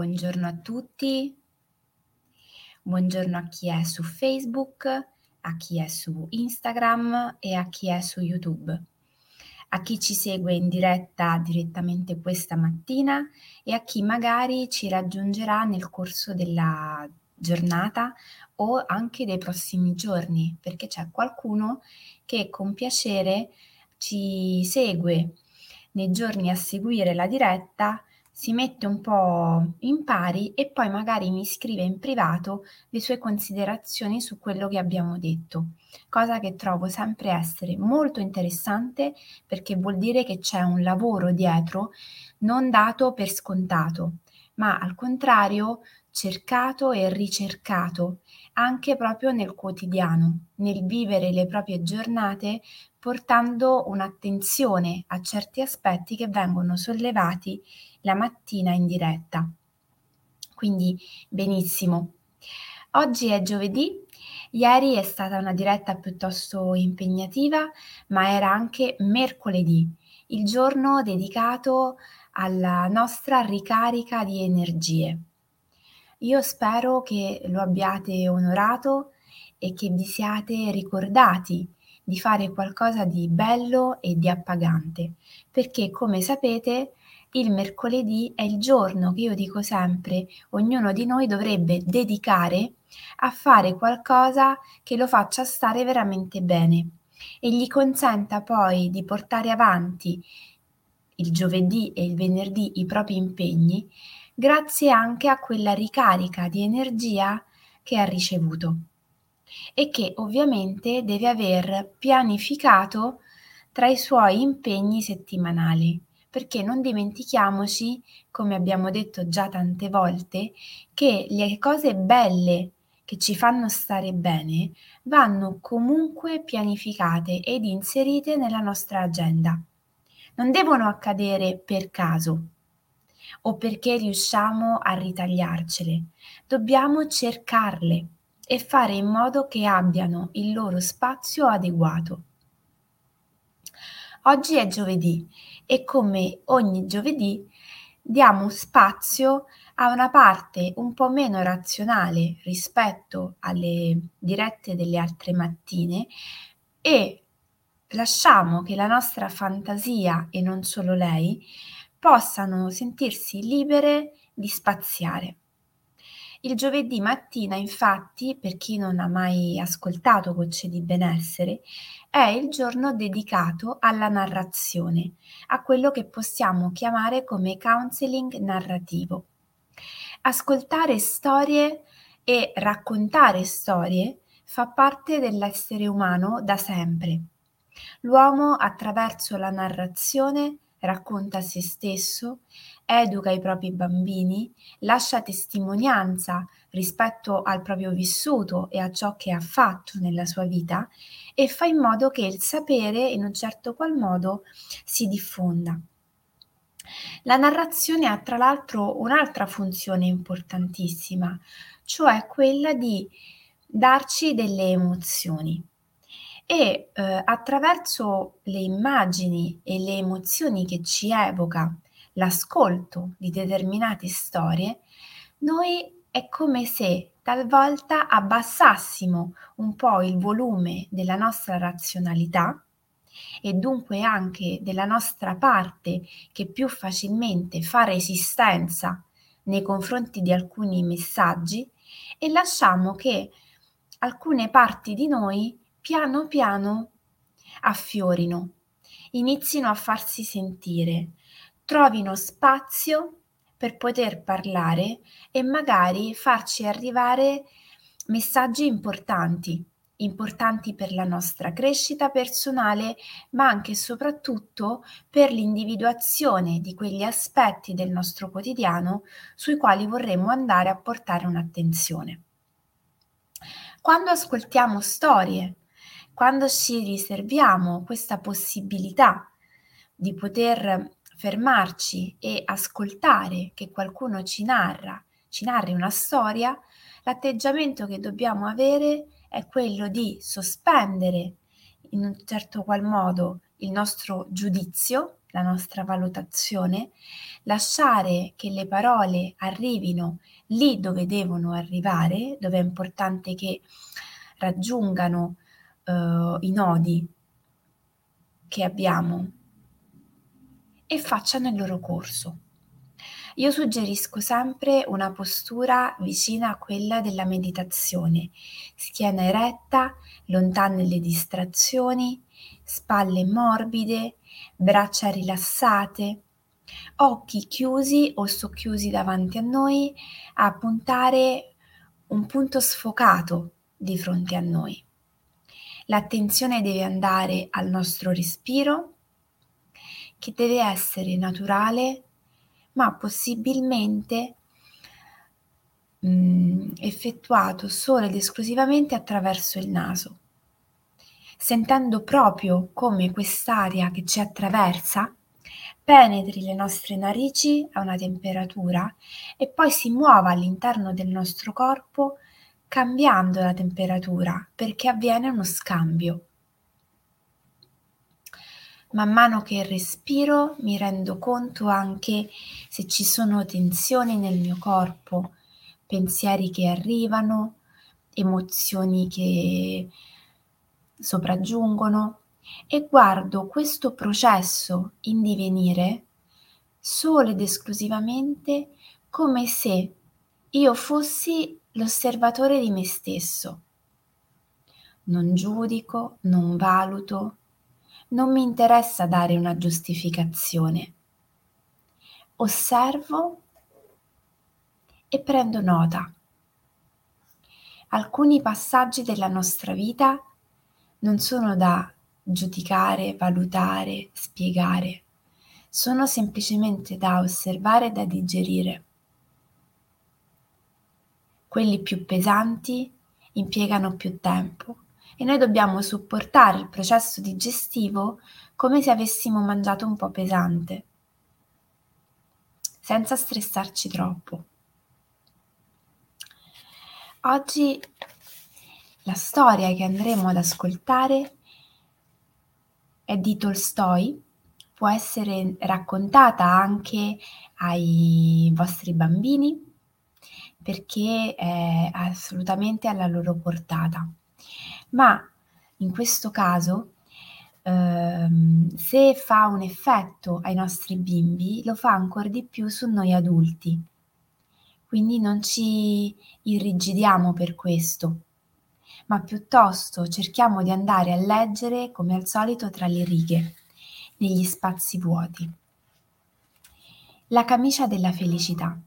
Buongiorno a tutti, buongiorno a chi è su Facebook, a chi è su Instagram e a chi è su YouTube, a chi ci segue in diretta direttamente questa mattina e a chi magari ci raggiungerà nel corso della giornata o anche dei prossimi giorni, perché c'è qualcuno che con piacere ci segue nei giorni a seguire la diretta si mette un po' in pari e poi magari mi scrive in privato le sue considerazioni su quello che abbiamo detto, cosa che trovo sempre essere molto interessante perché vuol dire che c'è un lavoro dietro non dato per scontato, ma al contrario cercato e ricercato anche proprio nel quotidiano, nel vivere le proprie giornate portando un'attenzione a certi aspetti che vengono sollevati la mattina in diretta. Quindi benissimo. Oggi è giovedì, ieri è stata una diretta piuttosto impegnativa, ma era anche mercoledì, il giorno dedicato alla nostra ricarica di energie. Io spero che lo abbiate onorato e che vi siate ricordati di fare qualcosa di bello e di appagante, perché come sapete il mercoledì è il giorno che io dico sempre ognuno di noi dovrebbe dedicare a fare qualcosa che lo faccia stare veramente bene e gli consenta poi di portare avanti il giovedì e il venerdì i propri impegni grazie anche a quella ricarica di energia che ha ricevuto e che ovviamente deve aver pianificato tra i suoi impegni settimanali perché non dimentichiamoci, come abbiamo detto già tante volte, che le cose belle che ci fanno stare bene vanno comunque pianificate ed inserite nella nostra agenda. Non devono accadere per caso o perché riusciamo a ritagliarcele. Dobbiamo cercarle e fare in modo che abbiano il loro spazio adeguato. Oggi è giovedì e come ogni giovedì diamo spazio a una parte un po' meno razionale rispetto alle dirette delle altre mattine e lasciamo che la nostra fantasia e non solo lei possano sentirsi libere di spaziare. Il giovedì mattina, infatti, per chi non ha mai ascoltato Gocce di Benessere, è il giorno dedicato alla narrazione, a quello che possiamo chiamare come counseling narrativo. Ascoltare storie e raccontare storie fa parte dell'essere umano da sempre. L'uomo attraverso la narrazione racconta se stesso, educa i propri bambini, lascia testimonianza rispetto al proprio vissuto e a ciò che ha fatto nella sua vita e fa in modo che il sapere in un certo qual modo si diffonda. La narrazione ha tra l'altro un'altra funzione importantissima, cioè quella di darci delle emozioni e eh, attraverso le immagini e le emozioni che ci evoca l'ascolto di determinate storie, noi è come se talvolta abbassassimo un po' il volume della nostra razionalità e dunque anche della nostra parte che più facilmente fa resistenza nei confronti di alcuni messaggi e lasciamo che alcune parti di noi piano piano affiorino, inizino a farsi sentire, trovino spazio per poter parlare e magari farci arrivare messaggi importanti, importanti per la nostra crescita personale, ma anche e soprattutto per l'individuazione di quegli aspetti del nostro quotidiano sui quali vorremmo andare a portare un'attenzione. Quando ascoltiamo storie, quando ci riserviamo questa possibilità di poter fermarci e ascoltare che qualcuno ci narra, ci narri una storia, l'atteggiamento che dobbiamo avere è quello di sospendere in un certo qual modo il nostro giudizio la nostra valutazione, lasciare che le parole arrivino lì dove devono arrivare, dove è importante che raggiungano uh, i nodi che abbiamo e facciano il loro corso. Io suggerisco sempre una postura vicina a quella della meditazione, schiena eretta, lontane le distrazioni, spalle morbide, braccia rilassate, occhi chiusi o socchiusi davanti a noi a puntare un punto sfocato di fronte a noi. L'attenzione deve andare al nostro respiro, che deve essere naturale, ma possibilmente mh, mm, effettuato solo ed esclusivamente attraverso il naso, sentendo proprio come quest'aria che ci attraversa penetri le nostre narici a una temperatura e poi si muova all'interno del nostro corpo cambiando la temperatura perché avviene uno scambio. Man mano che respiro mi rendo conto anche se ci sono tensioni nel mio corpo, pensieri che arrivano, emozioni che sopraggiungono e guardo questo processo in divenire solo ed esclusivamente come se io fossi l'osservatore di me stesso. Non giudico, non valuto, non mi interessa dare una giustificazione. Osservo e prendo nota. Alcuni passaggi della nostra vita non sono da giudicare, valutare, spiegare, sono semplicemente da osservare e da digerire. Quelli più pesanti impiegano più tempo. E noi dobbiamo supportare il processo digestivo come se avessimo mangiato un po' pesante, senza stressarci troppo. Oggi la storia che andremo ad ascoltare è di Tolstoi, può essere raccontata anche ai vostri bambini perché è assolutamente alla loro portata. Ma in questo caso, ehm, se fa un effetto ai nostri bimbi, lo fa ancora di più su noi adulti. Quindi non ci irrigidiamo per questo ma piuttosto cerchiamo di andare a leggere come al solito tra le righe, negli spazi vuoti. La camicia della felicità.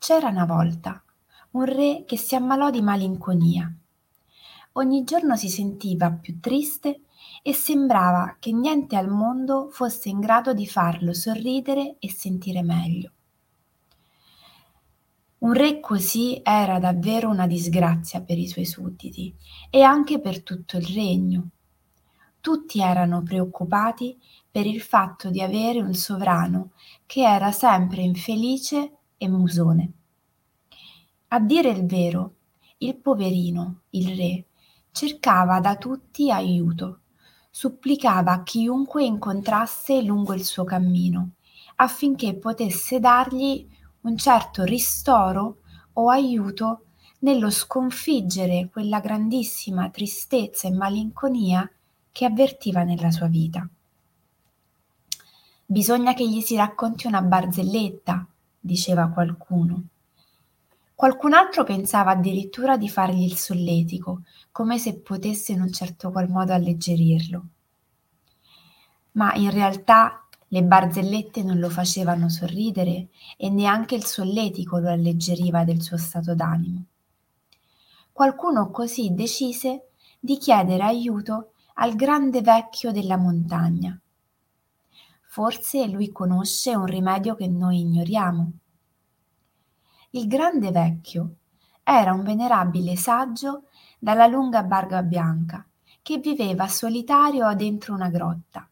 C'era una volta un re che si ammalò di malinconia. Ogni giorno si sentiva più triste e sembrava che niente al mondo fosse in grado di farlo sorridere e sentire meglio. Un re così era davvero una disgrazia per i suoi sudditi e anche per tutto il regno. Tutti erano preoccupati per il fatto di avere un sovrano che era sempre infelice e musone. A dire il vero, il poverino, il re, cercava da tutti aiuto, supplicava chiunque incontrasse lungo il suo cammino, affinché potesse dargli un certo ristoro o aiuto nello sconfiggere quella grandissima tristezza e malinconia che avvertiva nella sua vita. Bisogna che gli si racconti una barzelletta, diceva qualcuno. Qualcun altro pensava addirittura di fargli il solletico, come se potesse in un certo qual modo alleggerirlo. Ma in realtà le barzellette non lo facevano sorridere e neanche il solletico lo alleggeriva del suo stato d'animo. Qualcuno così decise di chiedere aiuto al grande vecchio della montagna. Forse lui conosce un rimedio che noi ignoriamo. Il grande vecchio era un venerabile saggio dalla lunga barba bianca che viveva solitario dentro una grotta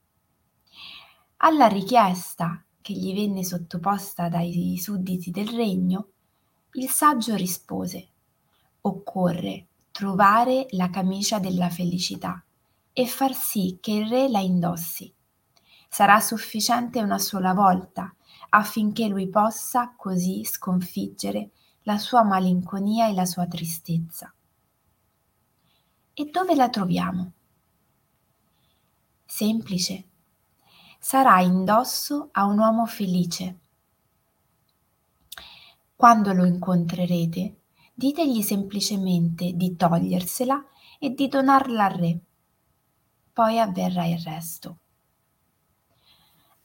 alla richiesta che gli venne sottoposta dai sudditi del regno, il saggio rispose occorre trovare la camicia della felicità e far sì che il re la indossi. Sarà sufficiente una sola volta affinché lui possa così sconfiggere la sua malinconia e la sua tristezza. E dove la troviamo? Semplice. Sarà indosso a un uomo felice. Quando lo incontrerete, ditegli semplicemente di togliersela e di donarla al re. Poi avverrà il resto.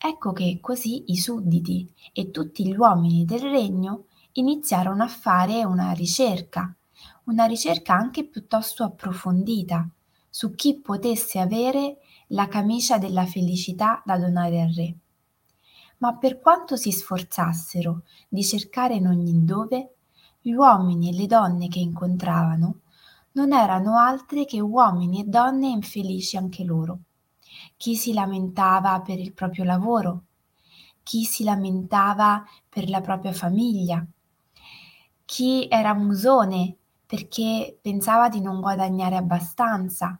Ecco che così i sudditi e tutti gli uomini del regno iniziarono a fare una ricerca, una ricerca anche piuttosto approfondita su chi potesse avere la camicia della felicità da donare al re. Ma per quanto si sforzassero di cercare in ogni dove, gli uomini e le donne che incontravano non erano altre che uomini e donne infelici anche loro chi si lamentava per il proprio lavoro, chi si lamentava per la propria famiglia, chi era musone perché pensava di non guadagnare abbastanza,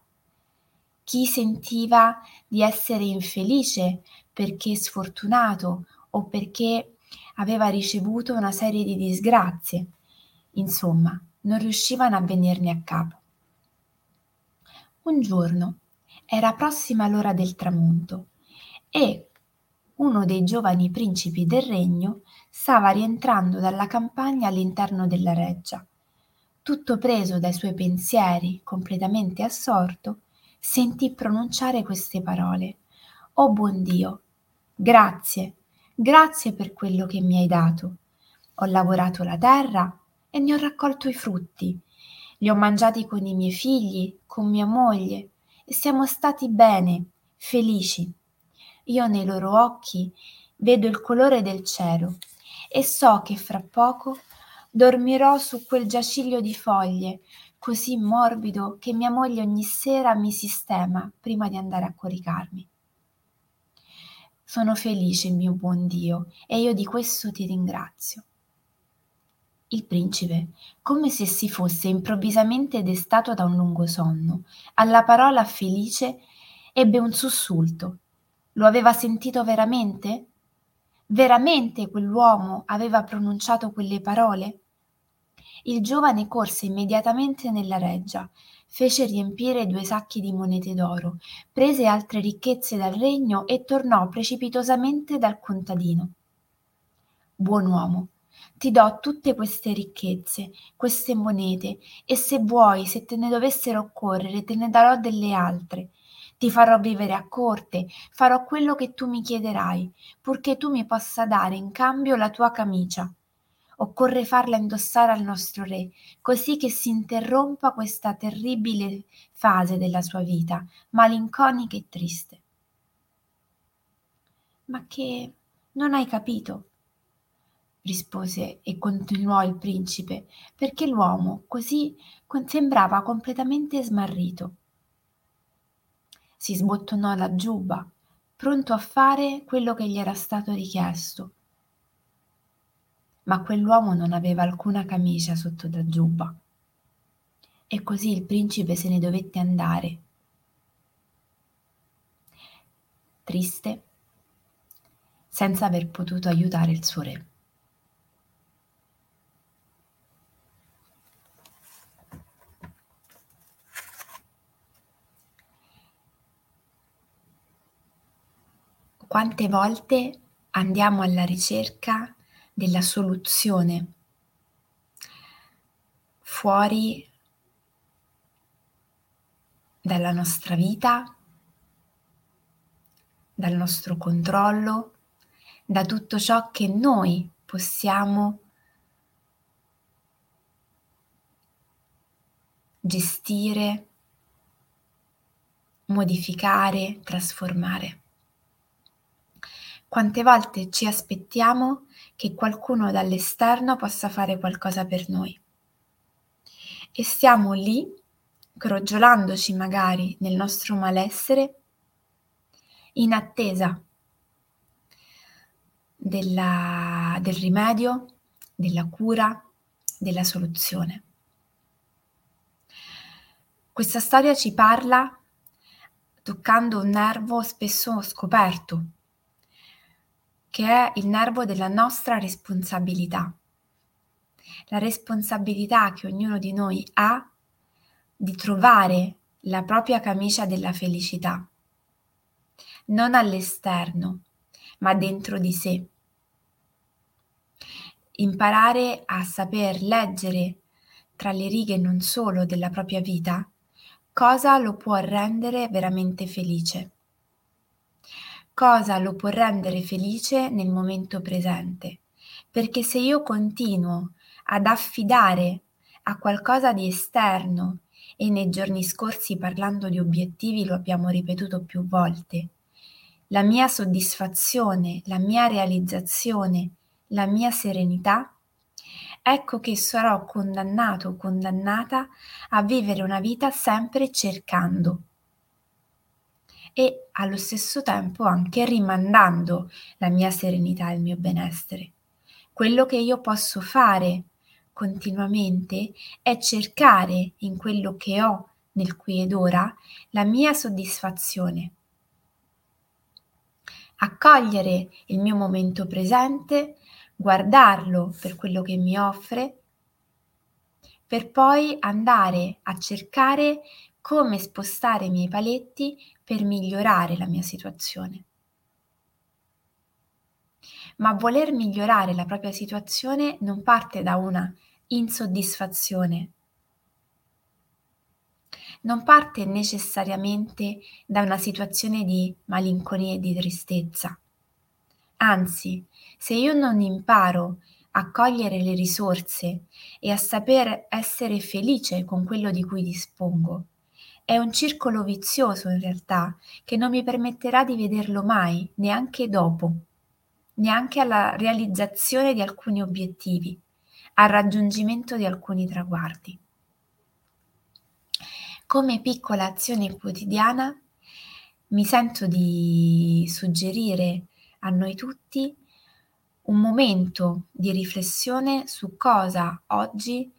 chi sentiva di essere infelice perché sfortunato o perché aveva ricevuto una serie di disgrazie. Insomma, non riuscivano a venirne a capo. Un giorno era prossima l'ora del tramonto e uno dei giovani principi del regno stava rientrando dalla campagna all'interno della reggia. Tutto preso dai suoi pensieri, completamente assorto, sentì pronunciare queste parole. Oh buon Dio, grazie, grazie per quello che mi hai dato. Ho lavorato la terra e ne ho raccolto i frutti. Li ho mangiati con i miei figli, con mia moglie, siamo stati bene, felici. Io nei loro occhi vedo il colore del cielo e so che fra poco dormirò su quel giaciglio di foglie così morbido che mia moglie ogni sera mi sistema prima di andare a coricarmi. Sono felice, mio buon Dio, e io di questo ti ringrazio. Il principe, come se si fosse improvvisamente destato da un lungo sonno, alla parola felice ebbe un sussulto. Lo aveva sentito veramente? Veramente quell'uomo aveva pronunciato quelle parole? Il giovane corse immediatamente nella reggia, fece riempire due sacchi di monete d'oro, prese altre ricchezze dal regno e tornò precipitosamente dal contadino. Buon uomo, ti do tutte queste ricchezze, queste monete, e se vuoi, se te ne dovessero occorrere, te ne darò delle altre. Ti farò vivere a corte, farò quello che tu mi chiederai, purché tu mi possa dare in cambio la tua camicia. Occorre farla indossare al nostro re, così che si interrompa questa terribile fase della sua vita, malinconica e triste. Ma che non hai capito? Rispose e continuò il principe, perché l'uomo così sembrava completamente smarrito. Si sbottonò la giubba, pronto a fare quello che gli era stato richiesto. Ma quell'uomo non aveva alcuna camicia sotto la giubba. E così il principe se ne dovette andare. Triste, senza aver potuto aiutare il suo re. Quante volte andiamo alla ricerca della soluzione fuori dalla nostra vita, dal nostro controllo, da tutto ciò che noi possiamo gestire, modificare, trasformare. Quante volte ci aspettiamo che qualcuno dall'esterno possa fare qualcosa per noi e stiamo lì, crogiolandoci magari nel nostro malessere, in attesa della, del rimedio, della cura, della soluzione. Questa storia ci parla toccando un nervo spesso scoperto, che è il nervo della nostra responsabilità. La responsabilità che ognuno di noi ha di trovare la propria camicia della felicità, non all'esterno, ma dentro di sé. Imparare a saper leggere tra le righe non solo della propria vita, cosa lo può rendere veramente felice cosa lo può rendere felice nel momento presente. Perché se io continuo ad affidare a qualcosa di esterno, e nei giorni scorsi parlando di obiettivi lo abbiamo ripetuto più volte, la mia soddisfazione, la mia realizzazione, la mia serenità, ecco che sarò condannato o condannata a vivere una vita sempre cercando e allo stesso tempo anche rimandando la mia serenità e il mio benessere. Quello che io posso fare continuamente è cercare in quello che ho nel qui ed ora la mia soddisfazione. Accogliere il mio momento presente, guardarlo per quello che mi offre, per poi andare a cercare come spostare i miei paletti per migliorare la mia situazione. Ma voler migliorare la propria situazione non parte da una insoddisfazione, non parte necessariamente da una situazione di malinconia e di tristezza. Anzi, se io non imparo a cogliere le risorse e a saper essere felice con quello di cui dispongo, è un circolo vizioso in realtà che non mi permetterà di vederlo mai, neanche dopo, neanche alla realizzazione di alcuni obiettivi, al raggiungimento di alcuni traguardi. Come piccola azione quotidiana mi sento di suggerire a noi tutti un momento di riflessione su cosa oggi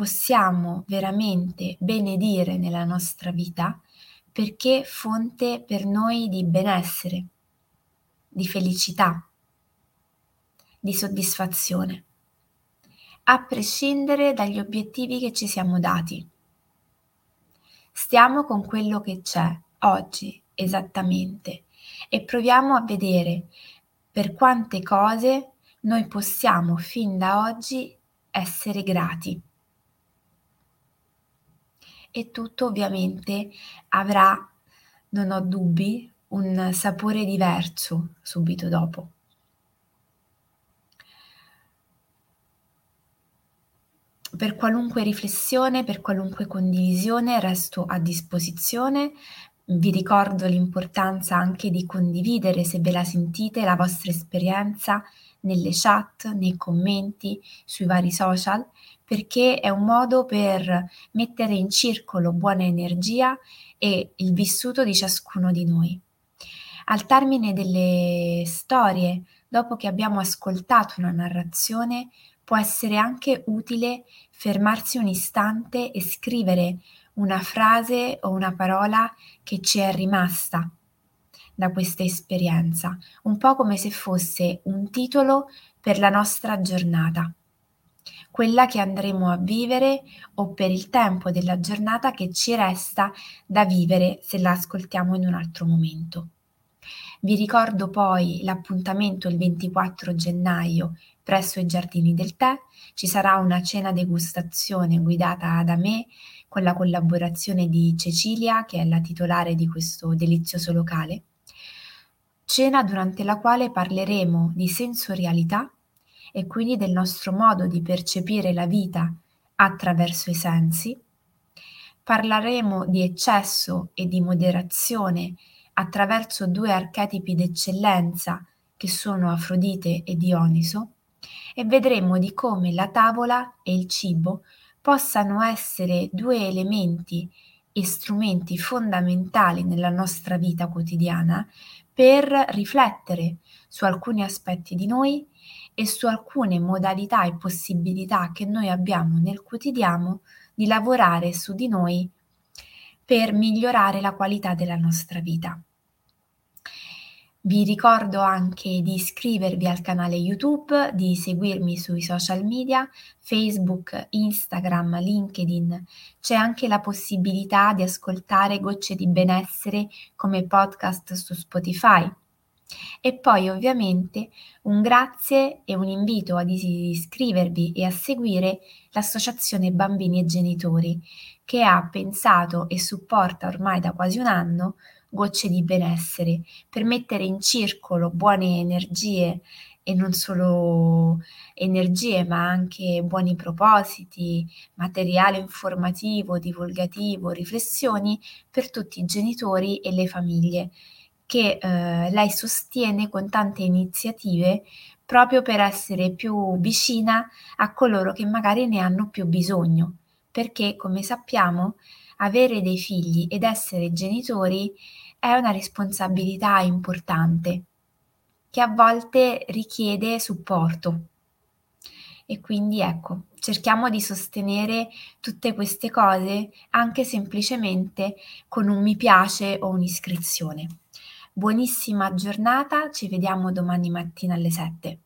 possiamo veramente benedire nella nostra vita perché fonte per noi di benessere, di felicità, di soddisfazione, a prescindere dagli obiettivi che ci siamo dati. Stiamo con quello che c'è oggi esattamente e proviamo a vedere per quante cose noi possiamo fin da oggi essere grati e tutto ovviamente avrà, non ho dubbi, un sapore diverso subito dopo. Per qualunque riflessione, per qualunque condivisione resto a disposizione. Vi ricordo l'importanza anche di condividere, se ve la sentite, la vostra esperienza nelle chat, nei commenti, sui vari social perché è un modo per mettere in circolo buona energia e il vissuto di ciascuno di noi. Al termine delle storie, dopo che abbiamo ascoltato una narrazione, può essere anche utile fermarsi un istante e scrivere una frase o una parola che ci è rimasta da questa esperienza, un po' come se fosse un titolo per la nostra giornata quella che andremo a vivere o per il tempo della giornata che ci resta da vivere se la ascoltiamo in un altro momento. Vi ricordo poi l'appuntamento il 24 gennaio presso i Giardini del Tè, ci sarà una cena degustazione guidata da me con la collaborazione di Cecilia, che è la titolare di questo delizioso locale. Cena durante la quale parleremo di sensorialità e quindi del nostro modo di percepire la vita attraverso i sensi. Parleremo di eccesso e di moderazione attraverso due archetipi d'eccellenza che sono Afrodite e Dioniso e vedremo di come la tavola e il cibo possano essere due elementi e strumenti fondamentali nella nostra vita quotidiana per riflettere su alcuni aspetti di noi e su alcune modalità e possibilità che noi abbiamo nel quotidiano di lavorare su di noi per migliorare la qualità della nostra vita. Vi ricordo anche di iscrivervi al canale YouTube, di seguirmi sui social media, Facebook, Instagram, LinkedIn. C'è anche la possibilità di ascoltare Gocce di benessere come podcast su Spotify. E poi ovviamente un grazie e un invito ad iscrivervi e a seguire l'Associazione Bambini e Genitori, che ha pensato e supporta ormai da quasi un anno gocce di benessere, per mettere in circolo buone energie e non solo energie, ma anche buoni propositi, materiale informativo, divulgativo, riflessioni per tutti i genitori e le famiglie che eh, lei sostiene con tante iniziative proprio per essere più vicina a coloro che magari ne hanno più bisogno, perché come sappiamo avere dei figli ed essere genitori è una responsabilità importante che a volte richiede supporto. E quindi ecco, cerchiamo di sostenere tutte queste cose anche semplicemente con un mi piace o un'iscrizione. Buonissima giornata, ci vediamo domani mattina alle 7.